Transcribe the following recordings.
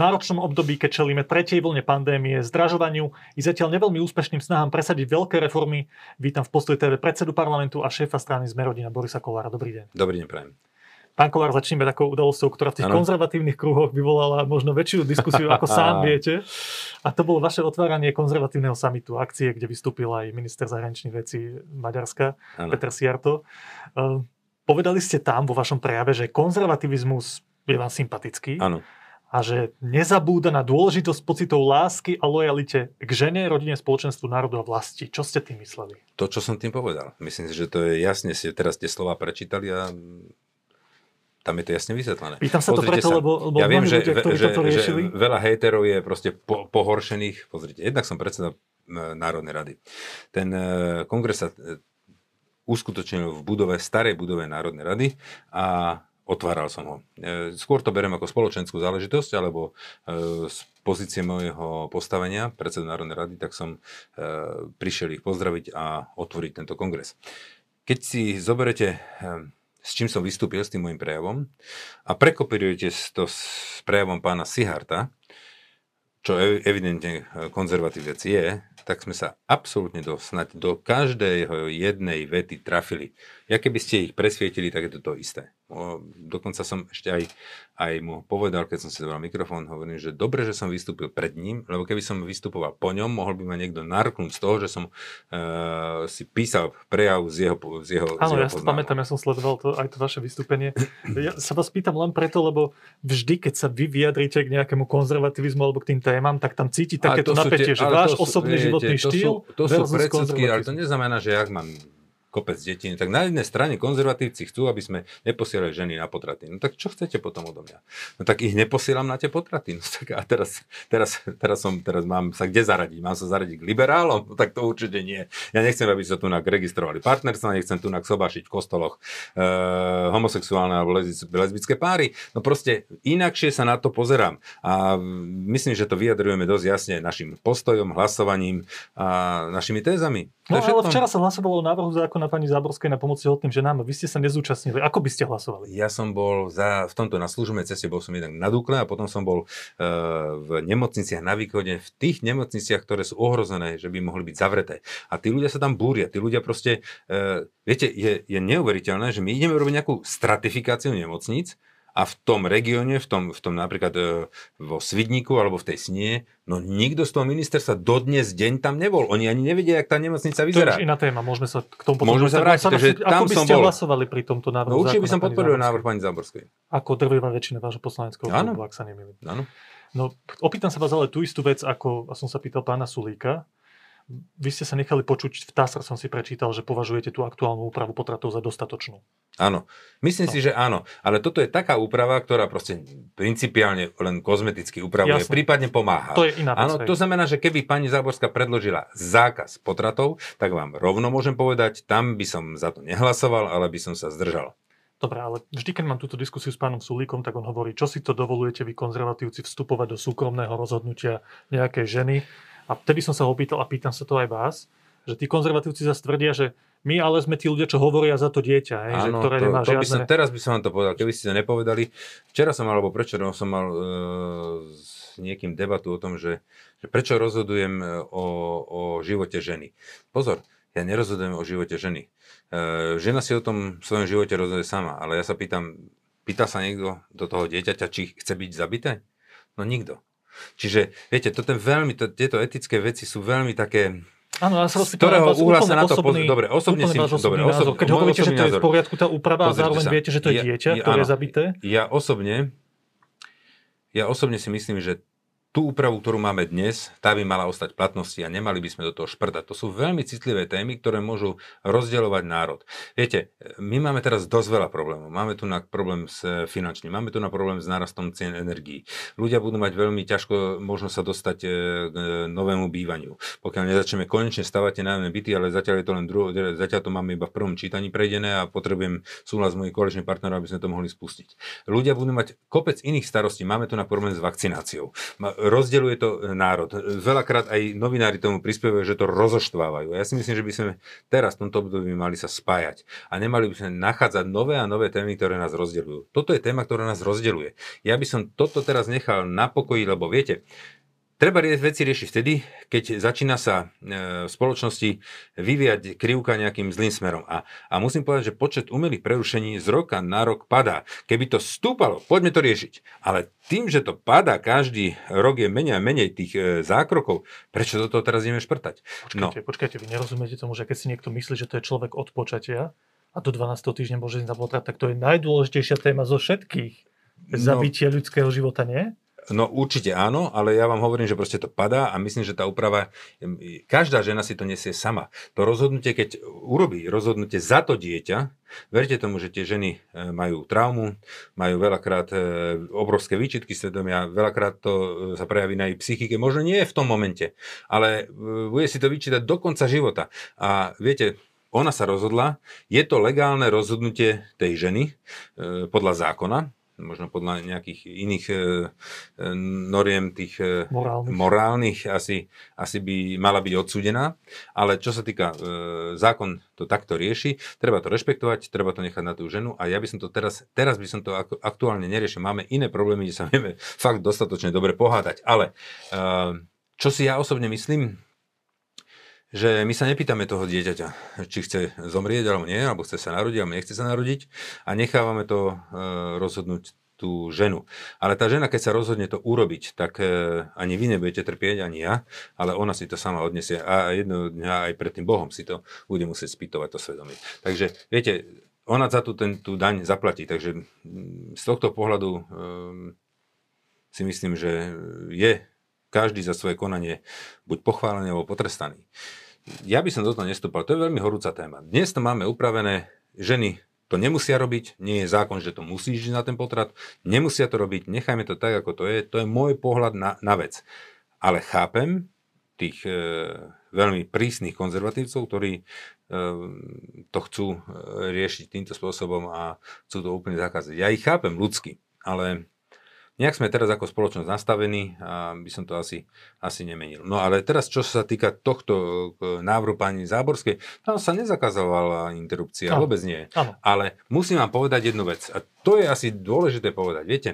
náročnom období, keď čelíme tretej vlne pandémie, zdražovaniu i zatiaľ neveľmi úspešným snahám presadiť veľké reformy, vítam v Postoj TV predsedu parlamentu a šéfa strany Zmerodina Borisa Kolára. Dobrý deň. Dobrý deň, prajem. Pán Kolár, začneme takou udalosťou, ktorá v tých ano. konzervatívnych kruhoch vyvolala možno väčšiu diskusiu, ako sám viete. A to bolo vaše otváranie konzervatívneho samitu, akcie, kde vystúpil aj minister zahraničných vecí Maďarska, ano. Peter Siarto. Uh, povedali ste tam vo vašom prejave, že konzervativizmus je vám sympatický. Áno a že nezabúda na dôležitosť pocitov lásky a lojalite k žene, rodine, spoločenstvu, národu a vlasti. Čo ste tým mysleli? To, čo som tým povedal. Myslím si, že to je jasne, si teraz tie slova prečítali a tam je to jasne vysvetlené. Pýtam sa Pozrite to preto, sa. lebo, lebo ja viem, že, ľudia, ktorí že, toto riešili... že veľa hejterov je proste po, pohoršených. Pozrite, jednak som predseda Národnej rady. Ten e, kongres sa e, uskutočnil v budove, starej budove Národnej rady a otváral som ho. E, skôr to berem ako spoločenskú záležitosť, alebo e, z pozície môjho postavenia predsedu Národnej rady, tak som e, prišiel ich pozdraviť a otvoriť tento kongres. Keď si zoberete, s čím som vystúpil s tým môjim prejavom a prekopírujete to s prejavom pána Siharta, čo evidentne konzervatívec je, tak sme sa absolútne do, snať do každej jednej vety trafili. Ja keby ste ich presvietili, tak je to to isté. O, dokonca som ešte aj, aj mu povedal, keď som si zobral mikrofón, hovorím, že dobre, že som vystúpil pred ním, lebo keby som vystupoval po ňom, mohol by ma niekto narknúť z toho, že som uh, si písal prejav z jeho z jeho, Áno, ja si pamätám, ja som sledoval to, aj to vaše vystúpenie. Ja sa vás pýtam len preto, lebo vždy, keď sa vy vyjadríte k nejakému konzervativizmu alebo k tým témam, tak tam cíti takéto napätie, tie, že váš osobný sú, životný viete, štýl to sú, to sú predsudky, ale to neznamená, že ja mám kopec detí. Tak na jednej strane konzervatívci chcú, aby sme neposielali ženy na potraty. No tak čo chcete potom odo mňa? No tak ich neposielam na tie potraty. No tak a teraz, teraz, teraz, som, teraz mám sa kde zaradiť? Mám sa zaradiť k liberálom? No tak to určite nie. Ja nechcem, aby sa tu registrovali partnerstva, nechcem tu sobašiť v kostoloch e, homosexuálne alebo lesbické páry. No proste inakšie sa na to pozerám. A myslím, že to vyjadrujeme dosť jasne našim postojom, hlasovaním a našimi tézami. No ale včera sa hlasovalo o návrhu zákona pani Záborskej na pomoc tehotným ženám a vy ste sa nezúčastnili. Ako by ste hlasovali? Ja som bol za, v tomto na služobnej ceste, bol som jednak na Dukle a potom som bol uh, v nemocniciach na východe, v tých nemocniciach, ktoré sú ohrozené, že by mohli byť zavreté. A tí ľudia sa tam búria, tí ľudia proste, uh, viete, je, je neuveriteľné, že my ideme robiť nejakú stratifikáciu nemocníc, a v tom regióne, v tom, v tom napríklad e, vo Svidníku alebo v tej Snie, no nikto z toho ministerstva dodnes deň tam nebol. Oni ani nevedia, jak tá nemocnica vyzerá. To je iná téma, môžeme sa k tomu potom Môžeme sa vrátiť, takže tam ako by som ste bol. hlasovali pri tomto návrhu? No určite by som podporil návrh pani Záborskej. Ako drvivá väčšina vášho poslaneckého klubu, ak sa nemýlim. Áno. No, opýtam sa vás ale tú istú vec, ako som sa pýtal pána Sulíka vy ste sa nechali počuť, v TASR som si prečítal, že považujete tú aktuálnu úpravu potratov za dostatočnú. Áno, myslím no. si, že áno. Ale toto je taká úprava, ktorá proste principiálne len kozmeticky upravuje, Jasne. prípadne pomáha. To je iná vec, Áno, to znamená, že keby pani Záborská predložila zákaz potratov, tak vám rovno môžem povedať, tam by som za to nehlasoval, ale by som sa zdržal. Dobre, ale vždy, keď mám túto diskusiu s pánom Sulíkom, tak on hovorí, čo si to dovolujete vy konzervatívci vstupovať do súkromného rozhodnutia nejakej ženy a vtedy som sa ho pýtal a pýtam sa to aj vás, že tí konzervatívci zase tvrdia, že my ale sme tí ľudia, čo hovoria za to dieťa, hej, Áno, že, ktoré to, nemá to žiadne... by som, teraz by som vám to povedal, keby ste to nepovedali. Včera som mal, alebo prečo som mal e, s niekým debatu o tom, že, že prečo rozhodujem e, o, o živote ženy. Pozor, ja nerozhodujem o živote ženy. E, žena si o tom v svojom živote rozhoduje sama, ale ja sa pýtam, pýta sa niekto do toho dieťaťa, či chce byť zabité? No nikto. Čiže, viete, toto veľmi, to, tieto etické veci sú veľmi také, Áno, ja sa z ktorého uhla sa na to osobný, dobre, osobne si, dobre, osobný Keď hovoríte, že to je v poriadku tá úprava a zároveň sa, viete, že to je dieťa, ja, ktoré áno, je zabité? Ja osobne, ja osobne si myslím, že tú úpravu, ktorú máme dnes, tá by mala ostať platnosti a nemali by sme do toho šprtať. To sú veľmi citlivé témy, ktoré môžu rozdeľovať národ. Viete, my máme teraz dosť veľa problémov. Máme tu na problém s finančným, máme tu na problém s nárastom cien energií. Ľudia budú mať veľmi ťažko možno sa dostať k novému bývaniu. Pokiaľ nezačneme konečne stavať tie nájomné byty, ale zatiaľ je to len druho, zatiaľ to máme iba v prvom čítaní prejdené a potrebujem súhlas mojich koaličných partnerov, aby sme to mohli spustiť. Ľudia budú mať kopec iných starostí. Máme tu na problém s vakcináciou rozdeľuje to národ. Veľakrát aj novinári tomu prispievajú, že to rozoštvávajú. Ja si myslím, že by sme teraz v tomto období mali sa spájať a nemali by sme nachádzať nové a nové témy, ktoré nás rozdeľujú. Toto je téma, ktorá nás rozdeľuje. Ja by som toto teraz nechal na pokoji, lebo viete, Treba veci riešiť vtedy, keď začína sa e, v spoločnosti vyvíjať krivka nejakým zlým smerom. A, a musím povedať, že počet umelých prerušení z roka na rok padá. Keby to stúpalo, poďme to riešiť. Ale tým, že to padá každý rok je menej a menej tých e, zákrokov, prečo do toho teraz ideme šprtať? Počkajte, no. počkajte, vy nerozumiete tomu, že keď si niekto myslí, že to je človek od počatia a do 12. týždňa môže ísť na potrat, tak to je najdôležitejšia téma zo všetkých. No. Zabitie no. ľudského života, nie? No určite áno, ale ja vám hovorím, že proste to padá a myslím, že tá úprava, každá žena si to nesie sama. To rozhodnutie, keď urobí rozhodnutie za to dieťa, verte tomu, že tie ženy e, majú traumu, majú veľakrát e, obrovské výčitky svedomia, veľakrát to e, sa prejaví na jej psychike, možno nie v tom momente, ale bude si to vyčítať do konca života. A viete, ona sa rozhodla, je to legálne rozhodnutie tej ženy podľa zákona, možno podľa nejakých iných e, e, noriem tých e, morálnych, morálnych asi, asi by mala byť odsúdená, ale čo sa týka, zákon to takto rieši, treba to rešpektovať, treba to nechať na tú ženu a ja by som to teraz, teraz by som to aktuálne neriešil. Máme iné problémy, kde sa vieme fakt dostatočne dobre pohádať, ale čo si ja osobne myslím, že my sa nepýtame toho dieťaťa, či chce zomrieť alebo nie, alebo chce sa narodiť alebo nechce sa narodiť a nechávame to e, rozhodnúť tú ženu. Ale tá žena, keď sa rozhodne to urobiť, tak e, ani vy nebudete trpieť, ani ja, ale ona si to sama odniesie a jedno dňa aj pred tým Bohom si to bude musieť spýtovať to svedomie. Takže viete, ona za tú, ten, tú daň zaplatí, takže z tohto pohľadu e, si myslím, že je každý za svoje konanie buď pochválený alebo potrestaný. Ja by som do toho nestúpal, to je veľmi horúca téma. Dnes to máme upravené, ženy to nemusia robiť, nie je zákon, že to musíš ísť na ten potrat, nemusia to robiť, nechajme to tak, ako to je, to je môj pohľad na, na vec. Ale chápem tých e, veľmi prísnych konzervatívcov, ktorí e, to chcú e, riešiť týmto spôsobom a chcú to úplne zakázať. Ja ich chápem ľudsky, ale Nejak sme teraz ako spoločnosť nastavení a by som to asi, asi nemenil. No ale teraz, čo sa týka tohto e, návrhu pani Záborskej, tam sa nezakazovala interrupcia, no. vôbec nie. Ano. Ale musím vám povedať jednu vec a to je asi dôležité povedať. Viete,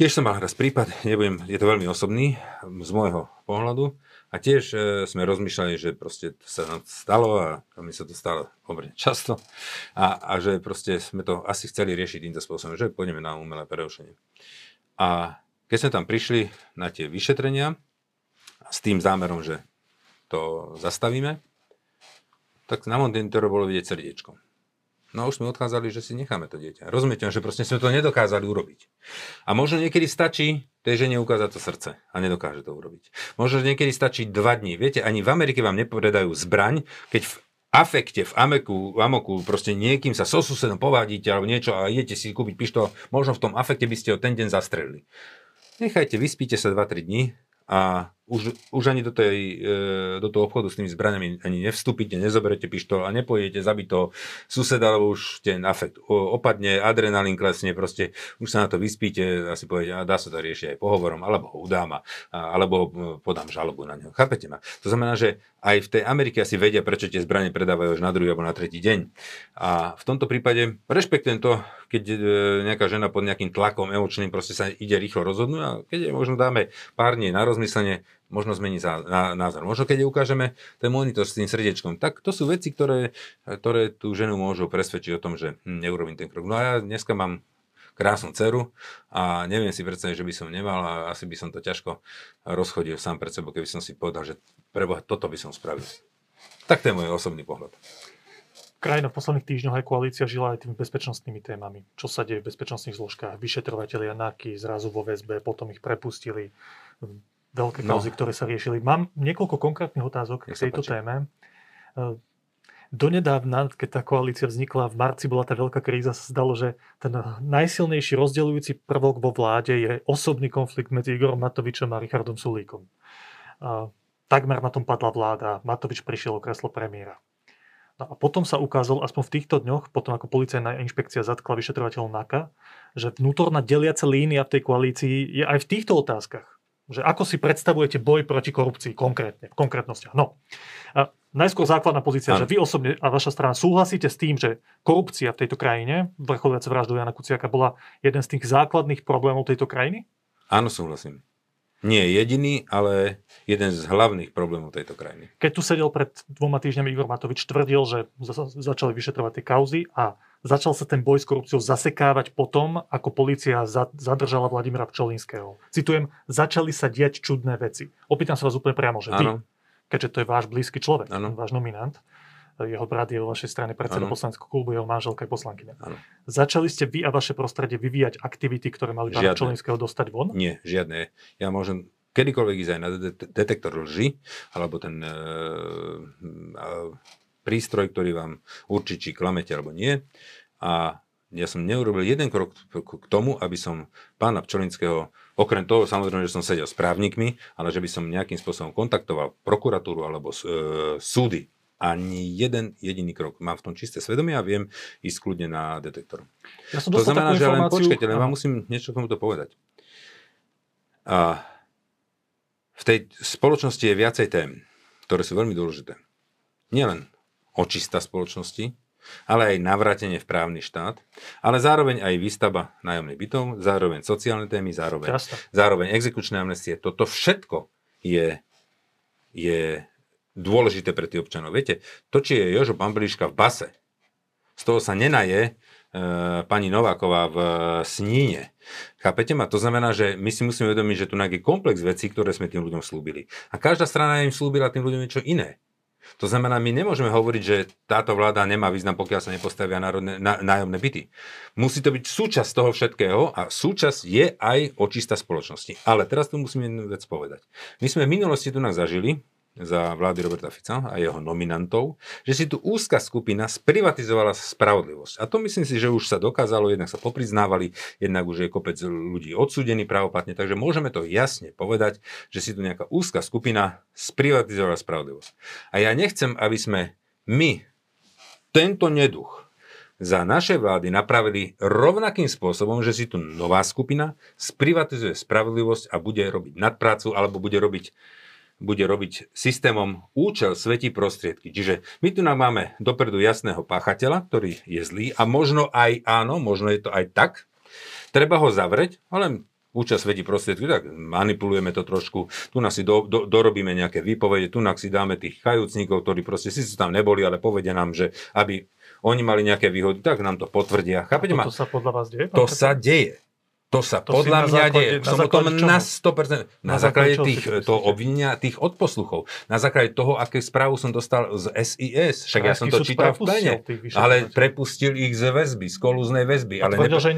tiež som mal raz prípad, nebudem, je to veľmi osobný z môjho pohľadu, a tiež e, sme rozmýšľali, že proste to sa nám stalo a, mi sa to stalo pomerne často a, a že proste sme to asi chceli riešiť týmto spôsobom, že pôjdeme na umelé prerušenie. A keď sme tam prišli na tie vyšetrenia s tým zámerom, že to zastavíme, tak na monitore bolo vidieť srdiečko. No už sme odchádzali, že si necháme to dieťa. Rozumiete, že proste sme to nedokázali urobiť. A možno niekedy stačí tej žene ukázať to srdce a nedokáže to urobiť. Možno niekedy stačí dva dní. Viete, ani v Amerike vám nepovedajú zbraň, keď v afekte, v ameku, v amoku, proste niekým sa so susedom povádite alebo niečo a idete si kúpiť pištol, možno v tom afekte by ste ho ten deň zastrelili. Nechajte, vyspíte sa 2-3 dní a už, už ani do, tej, e, do toho obchodu s tými zbraniami ani nevstúpite, nezoberete pištol a nepojete zabiť toho suseda, lebo už ten afekt opadne, adrenalín klesne, proste už sa na to vyspíte a si poviete, a dá sa to riešiť aj pohovorom, alebo ho udám, a, alebo e, podám žalobu na neho. Chápete ma? To znamená, že aj v tej Amerike asi vedia, prečo tie zbranie predávajú až na druhý alebo na tretí deň. A v tomto prípade rešpektujem to, keď e, nejaká žena pod nejakým tlakom emočným proste sa ide rýchlo rozhodnúť a keď je možno dáme pár dní na rozmyslenie, možno zmení názor. Možno keď ukážeme ten monitor s tým srdiečkom, tak to sú veci, ktoré, ktoré tú ženu môžu presvedčiť o tom, že hm, neurobím ten krok. No a ja dneska mám krásnu dceru a neviem si predstaviť, že by som nemal a asi by som to ťažko rozchodil sám pred sebou, keby som si povedal, že preboha, toto by som spravil. Tak to je môj osobný pohľad. Krajina v posledných týždňoch aj koalícia žila aj tými bezpečnostnými témami. Čo sa deje v bezpečnostných zložkách? Vyšetrovateľia NAKY zrazu vo väzbe, potom ich prepustili veľké no. kauzy, ktoré sa riešili. Mám niekoľko konkrétnych otázok k tejto téme. E, donedávna, keď tá koalícia vznikla, v marci bola tá veľká kríza, sa zdalo, že ten najsilnejší rozdeľujúci prvok vo vláde je osobný konflikt medzi Igorom Matovičom a Richardom Sulíkom. A takmer na tom padla vláda. Matovič prišiel o kreslo premiéra. No a potom sa ukázalo, aspoň v týchto dňoch, potom ako policajná inšpekcia zatkla vyšetrovateľov NAKA, že vnútorná deliaca línia v tej koalícii je aj v týchto otázkach Že ako si predstavujete boj proti korupcii konkrétne, v konkrétnostiach. No, a najskôr základná pozícia, ano. že vy osobne a vaša strana súhlasíte s tým, že korupcia v tejto krajine, vrcholujúce vraždu Jana Kuciaka, bola jeden z tých základných problémov tejto krajiny? Áno, súhlasím. Nie jediný, ale jeden z hlavných problémov tejto krajiny. Keď tu sedel pred dvoma týždňami Igor Matovič, tvrdil, že začali vyšetrovať tie kauzy a začal sa ten boj s korupciou zasekávať potom, ako policia zadržala Vladimira Pčolinského. Citujem, začali sa diať čudné veci. Opýtam sa vás úplne priamo, že vy, keďže to je váš blízky človek, ano. váš nominant, jeho brat je vo vašej strane predseda poslaneckého klubu, jeho manželka je poslankyňa. Ano. Začali ste vy a vaše prostredie vyvíjať aktivity, ktoré mali pána Čolinského dostať von? Nie, žiadne. Ja môžem kedykoľvek ísť aj na detektor lži, alebo ten e, prístroj, ktorý vám určí, či klamete alebo nie. A ja som neurobil jeden krok k tomu, aby som pána Pčolinského, okrem toho samozrejme, že som sedel s právnikmi, ale že by som nejakým spôsobom kontaktoval prokuratúru alebo e, súdy ani jeden jediný krok. Mám v tom čisté svedomie a viem ísť kľudne na detektor. Ja som to znamená, že len počkajte, len vám musím niečo k tomuto povedať. A v tej spoločnosti je viacej tém, ktoré sú veľmi dôležité. Nielen očista spoločnosti, ale aj navrátenie v právny štát, ale zároveň aj výstava nájomných bytov, zároveň sociálne témy, zároveň, zároveň exekučné amnestie. Toto všetko je, je dôležité pre tých občanov. Viete, to, či je Jožo Pambliška v base, z toho sa nenaje e, pani Nováková v Sníne. Chápete ma? To znamená, že my si musíme uvedomiť, že tu je komplex vecí, ktoré sme tým ľuďom slúbili. A každá strana im slúbila tým ľuďom niečo iné. To znamená, my nemôžeme hovoriť, že táto vláda nemá význam, pokiaľ sa nepostavia národné, ná, nájomné byty. Musí to byť súčasť toho všetkého a súčasť je aj očista spoločnosti. Ale teraz tu musíme jednu vec povedať. My sme v minulosti tu nás zažili, za vlády Roberta Fica a jeho nominantov, že si tu úzka skupina sprivatizovala spravodlivosť. A to myslím si, že už sa dokázalo, jednak sa popriznávali, jednak už je kopec ľudí odsudený pravoplatne, takže môžeme to jasne povedať, že si tu nejaká úzka skupina sprivatizovala spravodlivosť. A ja nechcem, aby sme my tento neduch za naše vlády napravili rovnakým spôsobom, že si tu nová skupina sprivatizuje spravodlivosť a bude robiť nadprácu alebo bude robiť bude robiť systémom účel svetí prostriedky. Čiže my tu nám máme dopredu jasného páchateľa, ktorý je zlý a možno aj áno, možno je to aj tak. Treba ho zavrieť, ale účel svetí prostriedky, tak manipulujeme to trošku, tu nás si do, do, dorobíme nejaké výpovede, tu nás si dáme tých kajúcnikov, ktorí proste si tam neboli, ale povedia nám, že aby oni mali nejaké výhody, tak nám to potvrdia. Chápete ma? To sa podľa vás deje? To sa deje. To sa to podľa mňa deje. Som o tom na 100%. Na, na základe tých, toho obvinenia, tých odposluchov. Na základe toho, aké správu som dostal z SIS. Však ja som to čítal v plene. Ale prepustil ich z väzby, z kolúznej väzby. A ale tvrdil, že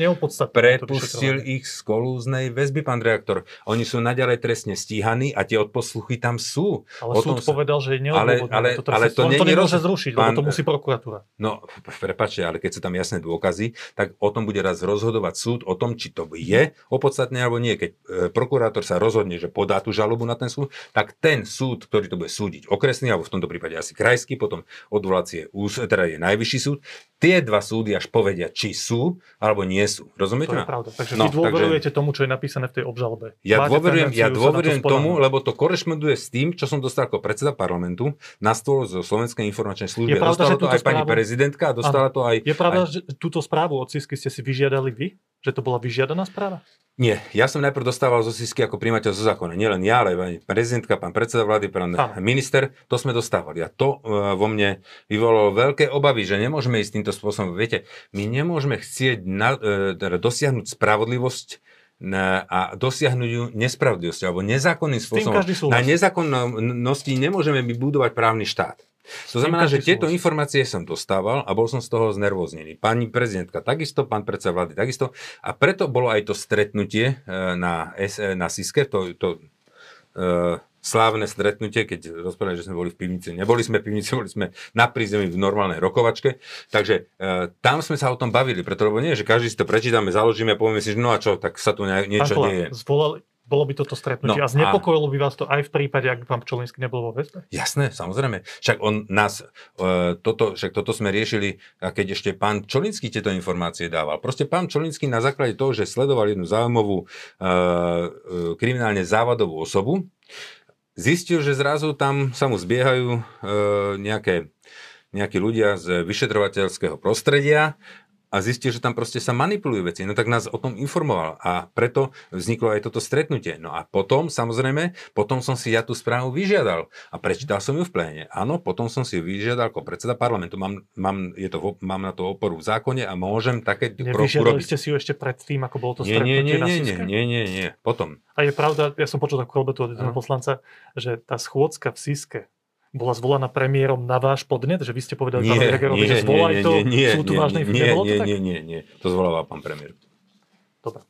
Prepustil ich z kolúznej väzby, pán reaktor. Oni sú naďalej trestne stíhaní a tie odposluchy tam sú. Ale o súd sa... povedal, že je ale, ale, to, ale to, to nemôže zrušiť, pán, lebo to musí prokuratúra. No, prepačte, ale keď sú tam jasné dôkazy, tak o tom bude raz rozhodovať súd, o tom, či to je opodstatné alebo nie. Keď e, prokurátor sa rozhodne, že podá tú žalobu na ten súd, tak ten súd, ktorý to bude súdiť, okresný, alebo v tomto prípade asi krajský, potom odvolacie, teda je najvyšší súd, tie dva súdy až povedia, či sú alebo nie sú. Rozumiete? To je pravda. Takže no, vy dôverujete takže... tomu, čo je napísané v tej obžalbe. Ja Máte dôverujem, ja dôverujem to tomu, lebo to korešponduje s tým, čo som dostal ako predseda parlamentu na stôl zo Slovenskej informačnej služby. Je pravda, dostala to aj správu... pani prezidentka a dostala to aj... Je pravda, aj... že túto správu od CISKY ste si vyžiadali vy? Že to bola vyžiadaná správa? Nie, ja som najprv dostával zo SISky ako primateľ zo zákona. Nielen ja, ale aj prezidentka, pán predseda vlády, pán Aha. minister, to sme dostávali. A to uh, vo mne vyvolalo veľké obavy, že nemôžeme ísť týmto spôsobom. Viete, my nemôžeme chcieť na, uh, teda dosiahnuť spravodlivosť a dosiahnuť ju nespravodlivosťou alebo nezákonným spôsobom. Na nezákonnosti nemôžeme vybudovať právny štát. To znamená, že tieto informácie som dostával a bol som z toho znervoznený. Pani prezidentka takisto, pán predseda vlády takisto a preto bolo aj to stretnutie e, na, na SISKE, to, to uh, slávne stretnutie, keď rozprávali, že sme boli v pivnici. Neboli sme v pivnici, boli sme na prízemí v normálnej rokovačke. Takže uh, tam sme sa o tom bavili, preto lebo nie, že každý si to prečítame, založíme a povieme si, že no a čo, tak sa tu niečo Pán deje. Zvolali, bolo by toto stretnutie. No, a znepokojilo a... by vás to aj v prípade, ak pán Pčolinsky nebol vo väzbe? Jasné, samozrejme. Však on nás, e, toto, však toto sme riešili, keď ešte pán Čolinský tieto informácie dával. Proste pán Čolinský na základe toho, že sledoval jednu zaujímavú e, e, kriminálne závadovú osobu, zistil, že zrazu tam sa mu zbiehajú e, nejaké nejakí ľudia z vyšetrovateľského prostredia a zistil, že tam proste sa manipulujú veci. No tak nás o tom informoval a preto vzniklo aj toto stretnutie. No a potom, samozrejme, potom som si ja tú správu vyžiadal a prečítal som ju v pléne. Áno, potom som si ju vyžiadal ako predseda parlamentu. Mám, mám, je to, mám na to oporu v zákone a môžem také kroky urobiť. ste si ju ešte pred tým, ako bolo to nie, stretnutie nie, nie, na nie, nie, nie, nie, nie, potom. A je pravda, ja som počul takú kolbetu od jedného poslanca, že tá schôdzka v Siske bola zvolaná premiérom na váš podnet, že vy ste povedali nie, pánovi Hegerovi, že zvolaj nie, to, nie, nie, sú tu nie, vážne nie, nie, nie, nie, nie, nie, to zvolával pán premiér. Dobre.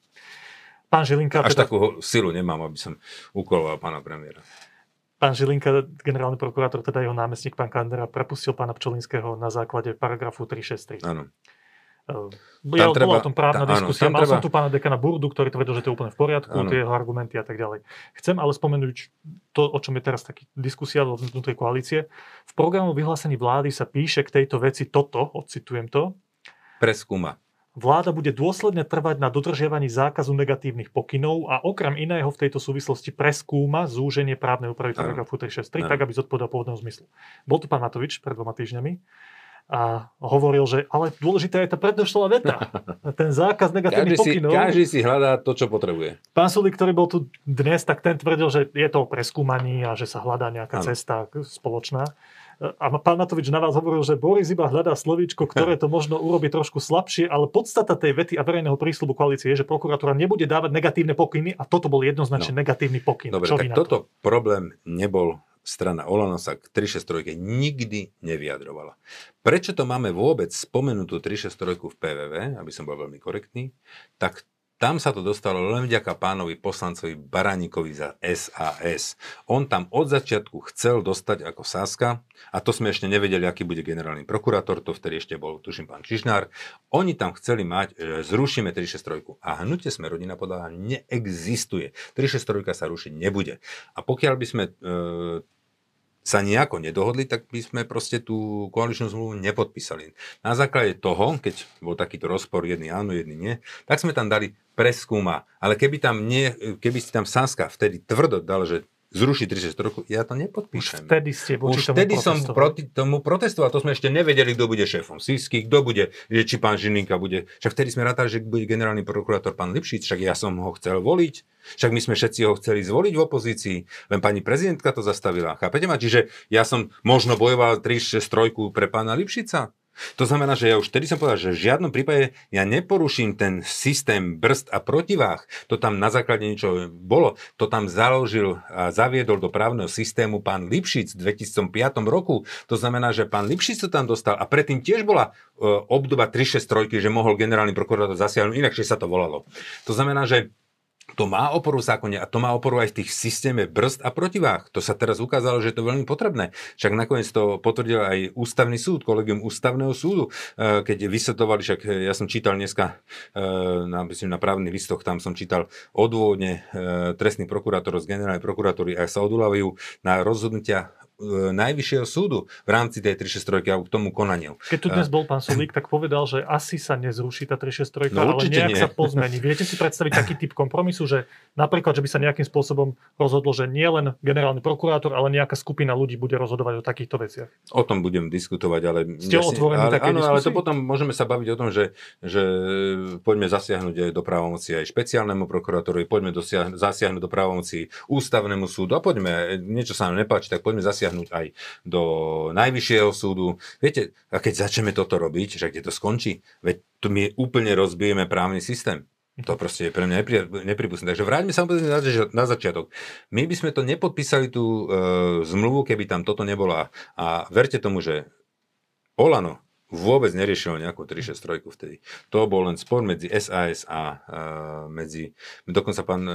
Pán Žilinka... Až teda... takú silu nemám, aby som ukoloval pána premiéra. Pán Žilinka, generálny prokurátor, teda jeho námestník, pán Kandera, prepustil pána Pčolinského na základe paragrafu 363. Áno. Ja treba, bola o tom právna tá, diskusia. Áno, Mal treba... som tu pána dekana Burdu, ktorý tvrdil, že to je úplne v poriadku, áno. tie jeho argumenty a tak ďalej. Chcem ale spomenúť to, o čom je teraz taký diskusia vnútri koalície. V programu vyhlásení vlády sa píše k tejto veci toto, odcitujem to. Preskúma. Vláda bude dôsledne trvať na dodržiavaní zákazu negatívnych pokynov a okrem iného v tejto súvislosti preskúma zúženie právnej úpravy paragrafu 363, tak aby zodpovedal pôvodného zmyslu. Bol tu pán Matovič pred dvoma týždňami a hovoril, že ale dôležitá je tá prednošlá veta. Ten zákaz negatívnych každý pokynov. Si, každý si hľadá to, čo potrebuje. Pán Sulik, ktorý bol tu dnes, tak ten tvrdil, že je to o preskúmaní a že sa hľadá nejaká ano. cesta spoločná. A pán Matovič na vás hovoril, že Boris iba hľadá slovíčko, ktoré to možno urobí trošku slabšie, ale podstata tej vety a verejného prísľubu koalície je, že prokuratúra nebude dávať negatívne pokyny a toto bol jednoznačne no. negatívny pokyn. Dobre, Čo tak toto to? problém nebol strana Olano sa k 363 nikdy nevyjadrovala. Prečo to máme vôbec spomenutú 363 v PVV, aby som bol veľmi korektný, tak tam sa to dostalo len vďaka pánovi poslancovi Baraníkovi za SAS. On tam od začiatku chcel dostať ako Saska, a to sme ešte nevedeli, aký bude generálny prokurátor, to vtedy ešte bol, tuším, pán Čižnár. Oni tam chceli mať, že zrušíme 363. A hnutie sme rodina podľa neexistuje. 363 sa rušiť nebude. A pokiaľ by sme e, sa nejako nedohodli, tak by sme proste tú koaličnú zmluvu nepodpísali. Na základe toho, keď bol takýto rozpor, jedný áno, jedný nie, tak sme tam dali preskúma. Ale keby tam, nie, keby si tam Saska vtedy tvrdo dal, že 36 rokov, ja to nepodpíšem. Už vtedy ste voči Už tomu vtedy som proti tomu protestoval, to sme ešte nevedeli, kto bude šéfom Sisky, kto bude, či pán Žilinka bude. Však vtedy sme rátali, že bude generálny prokurátor pán Lipšic, však ja som ho chcel voliť, však my sme všetci ho chceli zvoliť v opozícii, len pani prezidentka to zastavila. Chápete ma? Čiže ja som možno bojoval 363 pre pána Lipšica. To znamená, že ja už vtedy som povedal, že v žiadnom prípade ja neporuším ten systém brzd a protiváh. To tam na základe niečo bolo. To tam založil a zaviedol do právneho systému pán Lipšic v 2005 roku. To znamená, že pán Lipšic to tam dostal a predtým tiež bola e, obdoba 363, že mohol generálny prokurátor zasiahnuť, inakšie sa to volalo. To znamená, že to má oporu v zákone a to má oporu aj v tých systéme brzd a protivách. To sa teraz ukázalo, že je to veľmi potrebné. Však nakoniec to potvrdil aj ústavný súd, kolegium ústavného súdu, e, keď vysvetovali, však e, ja som čítal dneska e, na, myslím, na právnych listoch, tam som čítal odôvodne trestných prokurátorov z generálnej prokuratúry a sa odvolávajú na rozhodnutia najvyššieho súdu v rámci tej 363 a k tomu konaniu. Keď tu dnes bol pán Sulík, tak povedal, že asi sa nezruší tá 363, no, ale nejak nie. sa pozmení. Viete si predstaviť taký typ kompromisu, že napríklad, že by sa nejakým spôsobom rozhodlo, že nie len generálny prokurátor, ale nejaká skupina ľudí bude rozhodovať o takýchto veciach? O tom budem diskutovať, ale... Ste otvorení ale, áno, ale to potom môžeme sa baviť o tom, že, že poďme zasiahnuť aj do právomoci aj špeciálnemu prokurátorovi, poďme dosiahnuť, zasiahnuť do právomoci ústavnému súdu a poďme, niečo sa nám nepáči, tak poďme zasiahnuť zasiahnuť aj do najvyššieho súdu. Viete, a keď začneme toto robiť, že kde to skončí, veď to my úplne rozbijeme právny systém. To proste je pre mňa nepripustné. Takže vráťme sa na, na začiatok. My by sme to nepodpísali tú e, zmluvu, keby tam toto nebola. A verte tomu, že Olano vôbec neriešilo nejakú 363 vtedy. To bol len spor medzi SAS a medzi, dokonca pán e,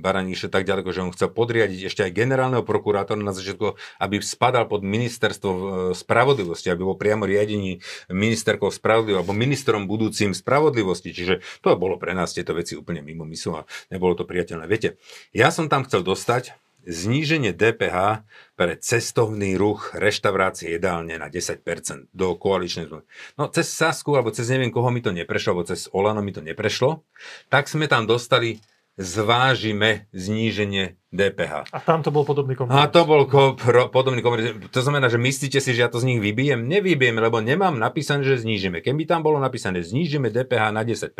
Baraník išiel tak ďaleko, že on chcel podriadiť ešte aj generálneho prokurátora na začiatku, aby spadal pod ministerstvo e, spravodlivosti, aby bol priamo riadení ministerkou spravodlivosti alebo ministrom budúcim spravodlivosti. Čiže to bolo pre nás tieto veci úplne mimo myslu a nebolo to priateľné. Viete, ja som tam chcel dostať zníženie DPH pre cestovný ruch, reštaurácie jedálne na 10% do koaličnej zmluvy. No cez Sasku, alebo cez neviem koho mi to neprešlo, alebo cez Olano mi to neprešlo, tak sme tam dostali zvážime zníženie DPH. A tam to bol podobný kompromis. A to bol ko- pro- podobný kompromis. To znamená, že myslíte si, že ja to z nich vybijem? Nevybijem, lebo nemám napísané, že znížime. Keby tam bolo napísané, znížime DPH na 10%,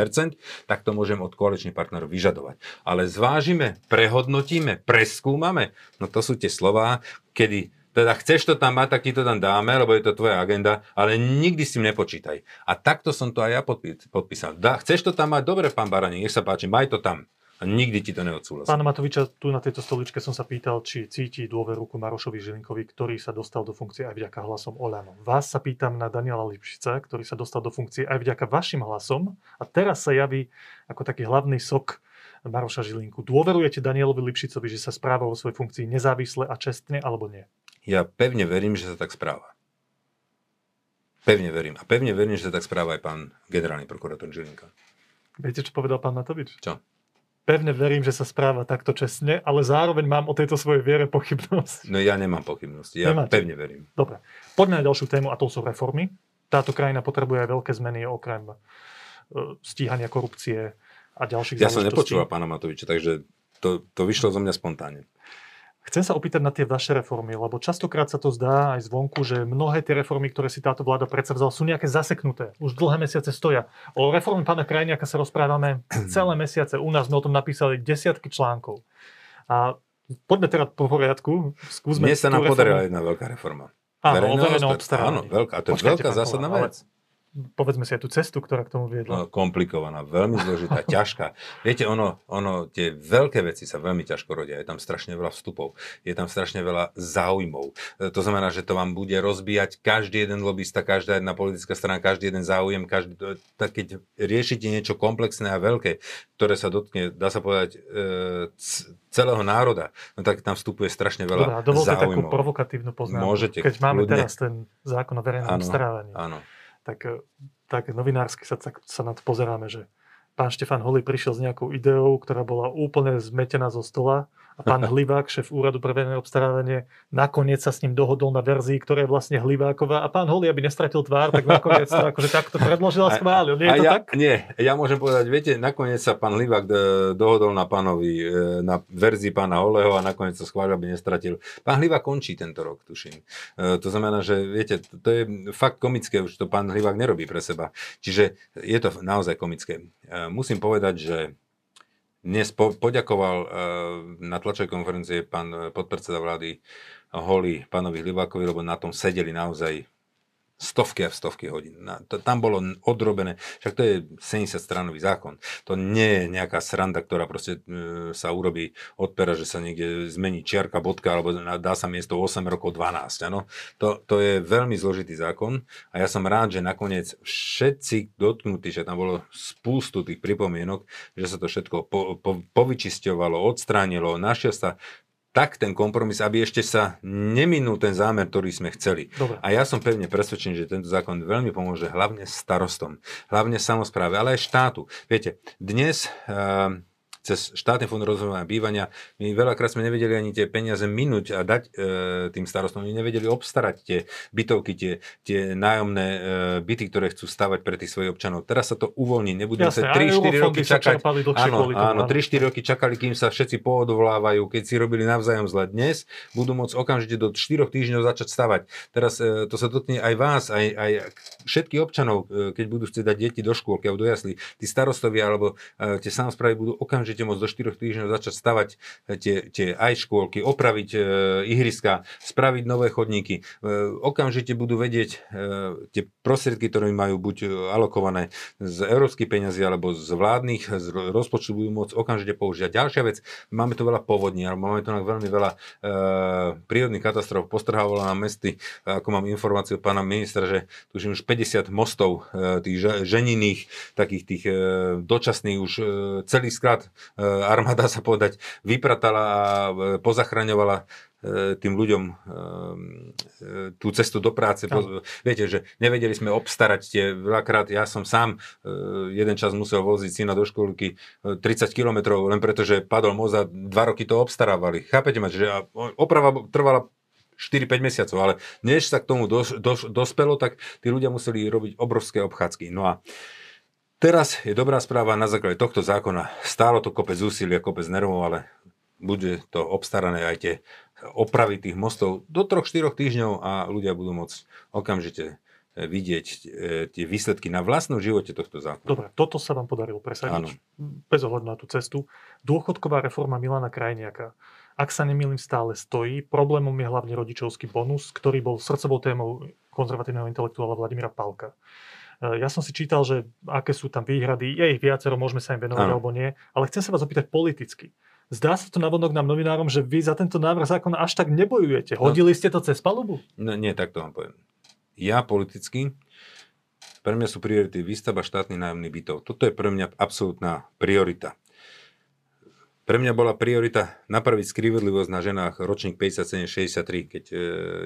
tak to môžem od koaličných partnerov vyžadovať. Ale zvážime, prehodnotíme, preskúmame. No to sú tie slová, kedy teda chceš to tam mať, tak ti to tam dáme, lebo je to tvoja agenda, ale nikdy si nepočítaj. A takto som to aj ja podpísal. Da, chceš to tam mať? Dobre, pán Barani, nech sa páči, maj to tam. A nikdy ti to neodsúhlasí. Pána Matoviča, tu na tejto stoličke som sa pýtal, či cíti dôveru ku Marošovi Žilinkovi, ktorý sa dostal do funkcie aj vďaka hlasom Olano. Vás sa pýtam na Daniela Lipšica, ktorý sa dostal do funkcie aj vďaka vašim hlasom a teraz sa javí ako taký hlavný sok Maroša Žilinku. Dôverujete Danielovi Lipšicovi, že sa správa vo svojej funkcii nezávisle a čestne, alebo nie? Ja pevne verím, že sa tak správa. Pevne verím. A pevne verím, že sa tak správa aj pán generálny prokurátor Žilinka. Viete, čo povedal pán Matovič? Čo? Pevne verím, že sa správa takto čestne, ale zároveň mám o tejto svojej viere pochybnosť. No ja nemám pochybnosti, ja Nemáte. pevne verím. Dobre, poďme na ďalšiu tému a to sú reformy. Táto krajina potrebuje aj veľké zmeny okrem e, stíhania korupcie a ďalších Ja som nepočúval pána Matoviča, takže to, to vyšlo zo mňa spontánne. Chcem sa opýtať na tie vaše reformy, lebo častokrát sa to zdá aj zvonku, že mnohé tie reformy, ktoré si táto vláda predsavzala, sú nejaké zaseknuté. Už dlhé mesiace stoja. O reforme pána Krajniaka sa rozprávame celé mesiace. U nás sme o tom napísali desiatky článkov. A poďme teda po poriadku. Skúsme Mne sa nám podarila jedna veľká reforma. Áno, Áno, veľká. A to je veľká zásadná vec povedzme si aj tú cestu, ktorá k tomu viedla. No, komplikovaná, veľmi zložitá, ťažká. Viete, ono, ono, tie veľké veci sa veľmi ťažko rodia. Je tam strašne veľa vstupov, je tam strašne veľa záujmov. E, to znamená, že to vám bude rozbíjať každý jeden lobista, každá jedna politická strana, každý jeden záujem. Každý, tak keď riešite niečo komplexné a veľké, ktoré sa dotkne, dá sa povedať, e, celého národa, no tak tam vstupuje strašne veľa Dobre, dovolte záujmov. takú provokatívnu poznámku. Môžete, keď máme ľudne. teraz ten zákon o verejnom obstarávaní. Áno tak, eh, tak novinársky sa, sa na to pozeráme, že pán Štefan Holý prišiel s nejakou ideou, ktorá bola úplne zmetená zo stola a pán Hlivák, šéf úradu pre verejné obstarávanie, nakoniec sa s ním dohodol na verzii, ktorá je vlastne Hliváková a pán Holý, aby nestratil tvár, tak nakoniec to akože takto predložil a schválil. Nie je to ja, tak? Nie, ja môžem povedať, viete, nakoniec sa pán Hlivák eh, dohodol na pánovi, eh, na verzii pána Holeho a nakoniec to schválil, aby nestratil. Pán Hlivák končí tento rok, tuším. To znamená, že viete, to je fakt komické, už to pán Hlivák nerobí pre seba. Čiže je to naozaj komické musím povedať, že dnes po, poďakoval uh, na tlačovej konferencie pán uh, podpredseda vlády Holly pánovi Hlivákovi, lebo na tom sedeli naozaj stovky a stovky hodín. Na, to, tam bolo odrobené, však to je 70 stranový zákon. To nie je nejaká sranda, ktorá proste e, sa urobí od pera, že sa niekde zmení čiarka, bodka, alebo dá sa miesto 8 rokov 12. Ano? To, to je veľmi zložitý zákon a ja som rád, že nakoniec všetci dotknutí, že tam bolo spústu tých pripomienok, že sa to všetko po, po, povyčisťovalo, odstránilo, našiel sa tak ten kompromis, aby ešte sa neminul ten zámer, ktorý sme chceli. Dobre. A ja som pevne presvedčený, že tento zákon veľmi pomôže hlavne starostom, hlavne samozpráve, ale aj štátu. Viete, dnes uh, cez štátny fond rozvojovania bývania. My veľakrát sme nevedeli ani tie peniaze minúť a dať e, tým starostom. My nevedeli obstarať tie bytovky, tie, tie nájomné e, byty, ktoré chcú stavať pre tých svojich občanov. Teraz sa to uvoľní. Nebudú sa 3-4 roky čakať. Áno, áno, 3-4 roky čakali, kým sa všetci poodvolávajú, keď si robili navzájom zle. Dnes budú môcť okamžite do 4 týždňov začať stavať. Teraz e, to sa dotkne aj vás, aj, aj všetkých občanov, e, keď budú chcieť dať deti do škôlky alebo do jaslí. Tí starostovia alebo e, tie samozprávy budú okamžite okamžite môcť do 4 týždňov začať stavať tie, tie aj škôlky, opraviť e, ihriska, spraviť nové chodníky. E, okamžite budú vedieť e, tie prostriedky, ktoré majú buď alokované z európskych peňazí alebo z vládnych, z rozpočtu budú môcť okamžite použiť. Ďalšia vec, máme tu veľa povodní, alebo máme tu veľmi veľa e, prírodných katastrof, postrhávalo nám mesty, ako mám informáciu od pána ministra, že tužím už 50 mostov e, tých ženiných, takých tých e, dočasných už e, celý skrat e, armáda sa povedať vypratala a e, pozachraňovala tým ľuďom tú cestu do práce. No. Viete, že nevedeli sme obstarať tie veľakrát. Ja som sám jeden čas musel voziť syna do školky 30 kilometrov, len preto, že padol most a dva roky to obstarávali. Chápete ma, že oprava trvala 4-5 mesiacov, ale než sa k tomu dos, dos, dospelo, tak tí ľudia museli robiť obrovské obchádzky. No a Teraz je dobrá správa na základe tohto zákona. Stálo to kopec úsilia, kopec nervov, ale bude to obstarané aj tie opravy tých mostov do 3-4 týždňov a ľudia budú môcť okamžite eh, vidieť eh, tie výsledky na vlastnom živote tohto zákona. Dobre, toto sa vám podarilo presadiť, ano. bez ohľadu na tú cestu. Dôchodková reforma Milana Krajniaka, ak sa nemýlim, stále stojí. Problémom je hlavne rodičovský bonus, ktorý bol srdcovou témou konzervatívneho intelektuála Vladimíra Palka. Eh, ja som si čítal, že aké sú tam výhrady, je ich viacero, môžeme sa im venovať ano. alebo nie, ale chcem sa vás opýtať politicky. Zdá sa to navonok nám novinárom, že vy za tento návrh zákona až tak nebojujete. No. Hodili ste to cez palubu? No nie, tak to vám poviem. Ja politicky, pre mňa sú priority výstava štátnych nájomných bytov. Toto je pre mňa absolútna priorita. Pre mňa bola priorita napraviť skrivedlivosť na ženách ročník 57-63, keď e,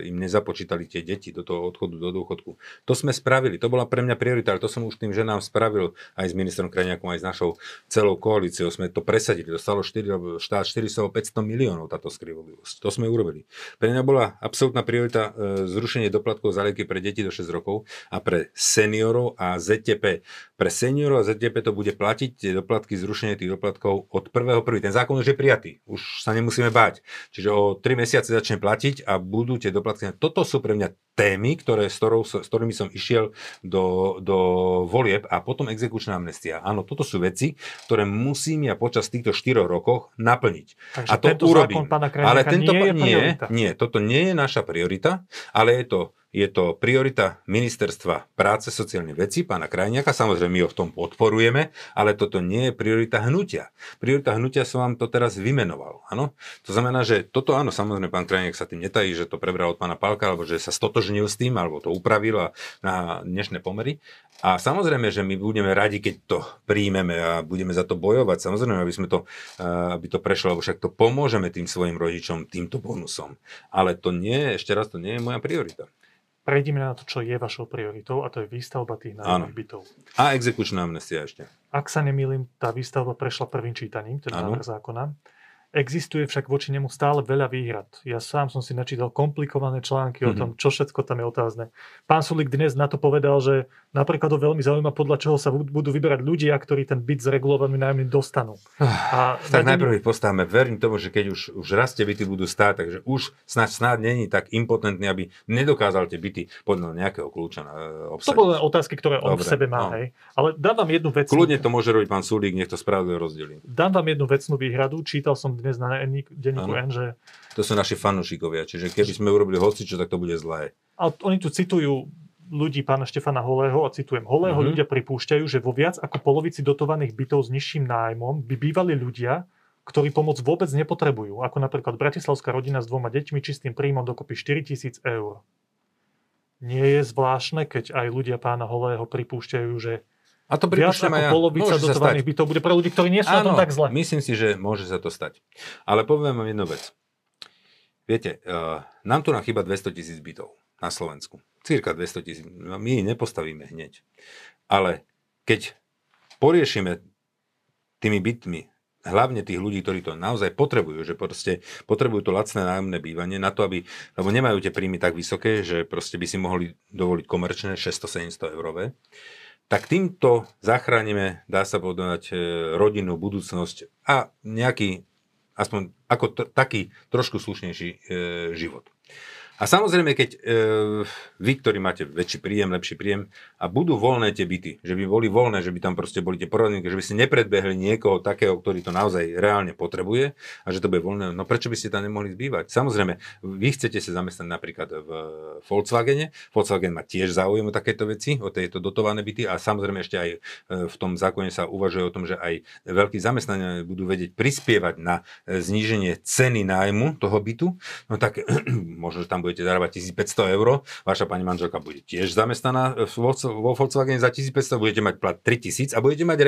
im nezapočítali tie deti do toho odchodu do dôchodku. To sme spravili, to bola pre mňa priorita, ale to som už tým ženám spravil aj s ministrom Krajňakom, aj s našou celou koalíciou. Sme to presadili, dostalo 4, štát 400-500 miliónov táto skrivedlivosť. To sme urobili. Pre mňa bola absolútna priorita e, zrušenie doplatkov za lieky pre deti do 6 rokov a pre seniorov a ZTP. Pre seniorov a ZTP to bude platiť tie doplatky, zrušenie tých doplatkov od 1.1 zákon už je prijatý. Už sa nemusíme báť. Čiže o 3 mesiace začne platiť a budú tie doplatky. Toto sú pre mňa témy, ktoré, s, ktorou, s ktorými som išiel do, do volieb a potom exekučná amnestia. Áno, toto sú veci, ktoré musím ja počas týchto 4 rokov naplniť. Takže a to urobím. Zákon pána ale tento nie, je nie, nie, toto nie je naša priorita, ale je to je to priorita ministerstva práce, sociálnych vecí, pána Krajniaka. Samozrejme, my ho v tom podporujeme, ale toto nie je priorita hnutia. Priorita hnutia som vám to teraz vymenoval. Áno? To znamená, že toto áno, samozrejme, pán Krajniak sa tým netají, že to prebral od pána Palka, alebo že sa stotožnil s tým, alebo to upravil na dnešné pomery. A samozrejme, že my budeme radi, keď to príjmeme a budeme za to bojovať. Samozrejme, aby, sme to, aby to prešlo, lebo však to pomôžeme tým svojim rodičom týmto bonusom. Ale to nie, ešte raz, to nie je moja priorita prejdime na to, čo je vašou prioritou a to je výstavba tých nájomných bytov. A exekučná amnestia ešte. Ak sa nemýlim, tá výstavba prešla prvým čítaním, ten návrh zákona. Existuje však voči nemu stále veľa výhrad. Ja sám som si načítal komplikované články mm-hmm. o mhm. tom, čo všetko tam je otázne. Pán Sulik dnes na to povedal, že napríklad to veľmi zaujíma, podľa čoho sa budú vyberať ľudia, ktorí ten byt s regulovaným nájomným dostanú. A tak najprv ich postavme. Verím tomu, že keď už, už raz tie byty budú stáť, takže už snáď snáď není tak impotentný, aby nedokázal tie byty podľa nejakého kľúča uh, obsadiť. To boli otázky, ktoré on Dobre, v sebe má. No. Hej. Ale dám vám jednu vec. Kľudne to môže robiť pán Sulík, nech to spravodlivo rozdelí. Dám vám jednu vecnú výhradu. Čítal som dnes na denníku N, že... To sú naši fanúšikovia, čiže keby sme urobili hocičo, tak to bude zlé. A oni tu citujú ľudí pána Štefana Holého a citujem, Holého mm-hmm. ľudia pripúšťajú, že vo viac ako polovici dotovaných bytov s nižším nájmom by bývali ľudia, ktorí pomoc vôbec nepotrebujú, ako napríklad bratislavská rodina s dvoma deťmi čistým príjmom dokopy 4000 eur. Nie je zvláštne, keď aj ľudia pána Holého pripúšťajú, že a to Viac ako ja. polovica dotovaných bytov bude pre ľudí, ktorí nie sú Áno, na tom tak zle. myslím si, že môže sa to stať. Ale poviem vám jednu vec. Viete, uh, nám tu na chyba 200 tisíc bytov na Slovensku. Cirka 200 tisíc. No, my nepostavíme hneď. Ale keď poriešime tými bytmi hlavne tých ľudí, ktorí to naozaj potrebujú, že proste potrebujú to lacné nájomné bývanie na to, aby, lebo nemajú tie príjmy tak vysoké, že proste by si mohli dovoliť komerčné 600-700 eurové, tak týmto zachránime, dá sa povedať, e, rodinu, budúcnosť a nejaký, aspoň ako t- taký trošku slušnejší e, život. A samozrejme, keď e, vy, ktorí máte väčší príjem, lepší príjem a budú voľné tie byty, že by boli voľné, že by tam proste boli tie porodníky, že by ste nepredbehli niekoho takého, ktorý to naozaj reálne potrebuje a že to bude voľné, no prečo by ste tam nemohli zbývať? Samozrejme, vy chcete sa zamestnať napríklad v Volkswagene, Volkswagen má tiež záujem o takéto veci, o tieto dotované byty a samozrejme ešte aj e, v tom zákone sa uvažuje o tom, že aj veľkí zamestnania budú vedieť prispievať na e, zníženie ceny nájmu toho bytu, no tak možno, že tam budete zarábať 1500 eur, vaša pani manželka bude tiež zamestnaná vo, vo Volkswagen za 1500, budete mať plat 3000 a budete mať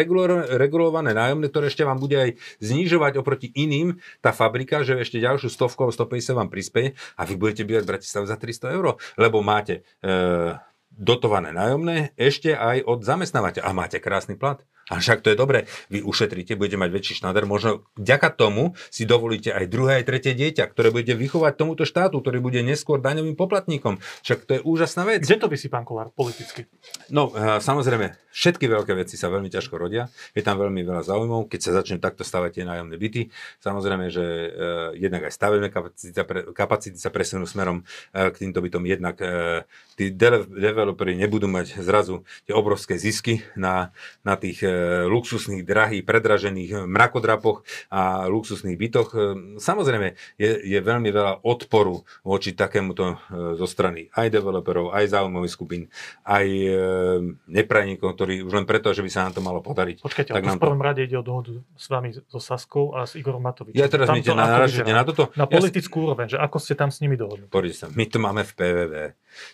regulované nájomné, ktoré ešte vám bude aj znižovať oproti iným tá fabrika, že ešte ďalšiu stovku alebo 150 vám prispieje a vy budete bývať v Bratislave za 300 eur, lebo máte e, dotované nájomné ešte aj od zamestnávateľa a máte krásny plat. A však to je dobre, vy ušetríte, budete mať väčší šnader, možno vďaka tomu si dovolíte aj druhé, aj tretie dieťa, ktoré budete vychovať tomuto štátu, ktorý bude neskôr daňovým poplatníkom. Však to je úžasná vec. Kde to vysí, pán Kolár, politicky? No, eh, samozrejme, všetky veľké veci sa veľmi ťažko rodia, je tam veľmi veľa záujmov, keď sa začne takto stavať tie nájomné byty. Samozrejme, že uh, jednak aj stavebné kapacity, kapacity sa presunú smerom uh, k týmto bytom, jednak tí developeri nebudú mať zrazu tie obrovské zisky na, na tých luxusných, drahých, predražených mrakodrapoch a luxusných bytoch. E, samozrejme, je, je veľmi veľa odporu voči takémuto e, zo strany aj developerov, aj záujmových skupín, aj e, neprajníkov, ktorí už len preto, že by sa nám to malo podariť. Počkajte, tak nám v prvom to... rade ide o dohodu s vami, so Saskou a s Igorom Matovičom. Ja teraz mi na, na toto? Na politickú ja, úroveň, že ako ste tam s nimi dohodli. my to máme v PVV.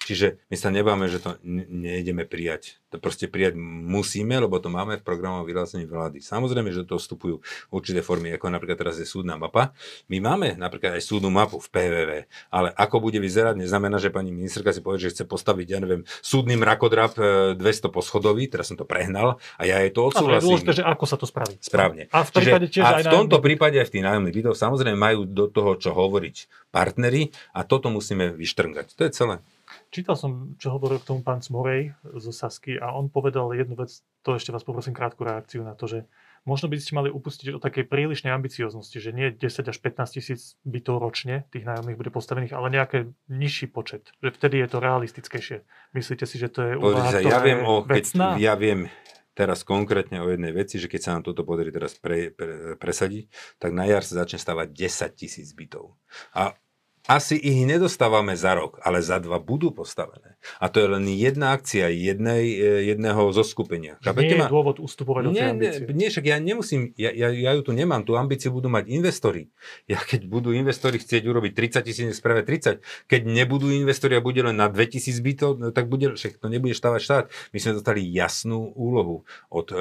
Čiže my sa nebáme, že to nejdeme prijať. To proste prijať musíme, lebo to máme v programovom vyhlásení vlády. Samozrejme, že to vstupujú určité formy, ako napríklad teraz je súdna mapa. My máme napríklad aj súdnu mapu v PVV, ale ako bude vyzerať, neznamená, že pani ministerka si povie, že chce postaviť, ja neviem, súdny mrakodrap 200 e, poschodový, teraz som to prehnal a ja je to odsúhlasím. Ale dôležité, že ako sa to spraví. Správne. A v, Čiže, tiež a v tomto nájomný... prípade aj v tých nájomných bytoch samozrejme majú do toho, čo hovoriť partnery a toto musíme vyštrngať. To je celé. Čítal som, čo hovoril k tomu pán Smorej zo Sasky a on povedal jednu vec, to ešte vás poprosím krátku reakciu na to, že možno by ste mali upustiť od takej prílišnej ambicioznosti, že nie 10 až 15 tisíc bytov ročne tých nájomných bude postavených, ale nejaký nižší počet. Že vtedy je to realistickejšie. Myslíte si, že to je úvaha, ja viem o, keď, ja viem teraz konkrétne o jednej veci, že keď sa nám toto podarí teraz pre, pre, presadiť, tak na jar sa začne stavať 10 tisíc bytov. A asi ich nedostávame za rok, ale za dva budú postavené. A to je len jedna akcia jednej, e, jedného zo skupenia. nie je ma? dôvod ustupovať od nie, nie, nie, však ja nemusím, ja, ja, ja ju tu nemám, tú ambíciu budú mať investori. Ja keď budú investori chcieť urobiť 30 tisíc, spravia 30. Keď nebudú investori a bude len na 2000 bytov, no, tak bude, však to nebude štávať štát. My sme dostali jasnú úlohu od e,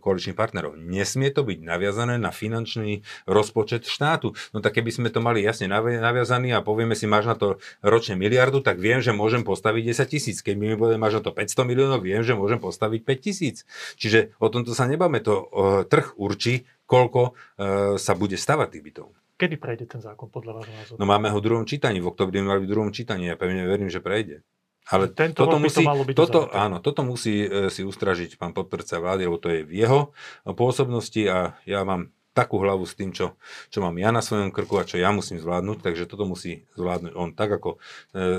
koaličných partnerov. Nesmie to byť naviazané na finančný rozpočet štátu. No tak keby sme to mali jasne naviazaný a povieme si, máš na to ročne miliardu, tak viem, že môžem postaviť 10 tisíc. Keď mi povieme, máš na to 500 miliónov, viem, že môžem postaviť 5 tisíc. Čiže o tomto sa nebáme. To uh, trh určí, koľko uh, sa bude stavať tých bytov. Kedy prejde ten zákon podľa vášho názoru? No máme ho v druhom čítaní, v oktobri mali v druhom čítaní, ja pevne verím, že prejde. Ale Tento toto musí, to malo byť toto, áno, toto musí e, si ustražiť pán podpredsa vlády, lebo to je v jeho pôsobnosti a ja mám takú hlavu s tým, čo, čo mám ja na svojom krku a čo ja musím zvládnuť, takže toto musí zvládnuť on. Tak ako e,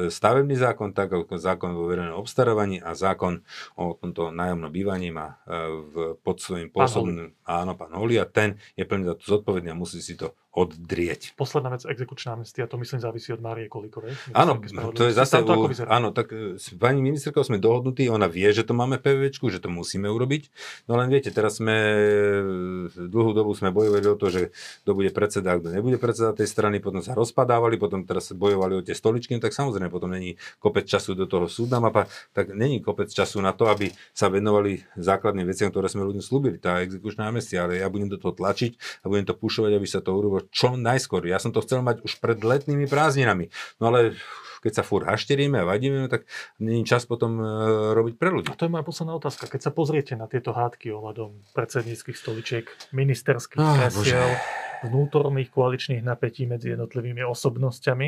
stavebný zákon, tak ako zákon vo verejnom obstarávaní a zákon o tomto nájomnom bývaní má e, v, pod svojím pôsobným, áno, pán Holia, ten je plne za to zodpovedný a musí si to oddrieť. Posledná vec, exekučná amnestia, to myslím závisí od Márie Kolikovej. Áno, to je zase, to u, áno, tak e, s pani ministerkou sme dohodnutí, ona vie, že to máme PVčku, že to musíme urobiť, no len viete, teraz sme, e, dlhú dobu sme bojovali o to, že kto bude predseda, kto nebude predseda tej strany, potom sa rozpadávali, potom teraz bojovali o tie stoličky, no tak samozrejme potom není kopec času do toho súdna mapa, tak není kopec času na to, aby sa venovali základným veciam, ktoré sme ľuďom slúbili, tá exekučná amnestia, ale ja budem do toho tlačiť a budem to pušovať, aby sa to urobilo čo najskôr. Ja som to chcel mať už pred letnými prázdninami. No ale keď sa fúr hašteríme a vadíme, no tak není čas potom e, robiť pre ľudí. A to je moja posledná otázka. Keď sa pozriete na tieto hádky ohľadom predsedníckých stoličiek, ministerských oh, kresiel, vnútorných koaličných napätí medzi jednotlivými osobnosťami,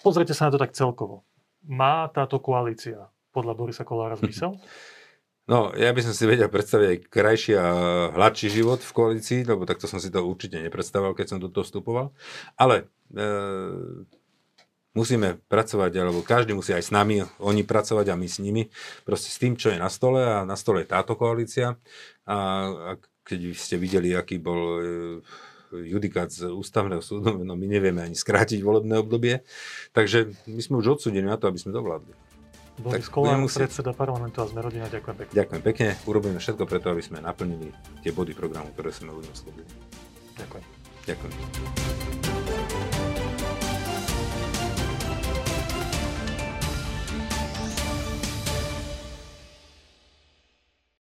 pozrite sa na to tak celkovo. Má táto koalícia podľa Borisa Kolára zmysel? No, ja by som si vedel predstaviť aj krajší a hladší život v koalícii, lebo takto som si to určite nepredstavoval, keď som do toho vstupoval. Ale e, musíme pracovať, alebo každý musí aj s nami, oni pracovať a my s nimi, proste s tým, čo je na stole a na stole je táto koalícia. A, a keď ste videli, aký bol e, judikát z ústavného súdu, no my nevieme ani skrátiť volebné obdobie, takže my sme už odsúdení na to, aby sme to. Boris Kolár, musieť... predseda parlamentu a sme rodina, ďakujem pekne. Ďakujem pekne, urobíme všetko preto, aby sme naplnili tie body programu, ktoré sme ľuďom slúbili. Ďakujem. Ďakujem.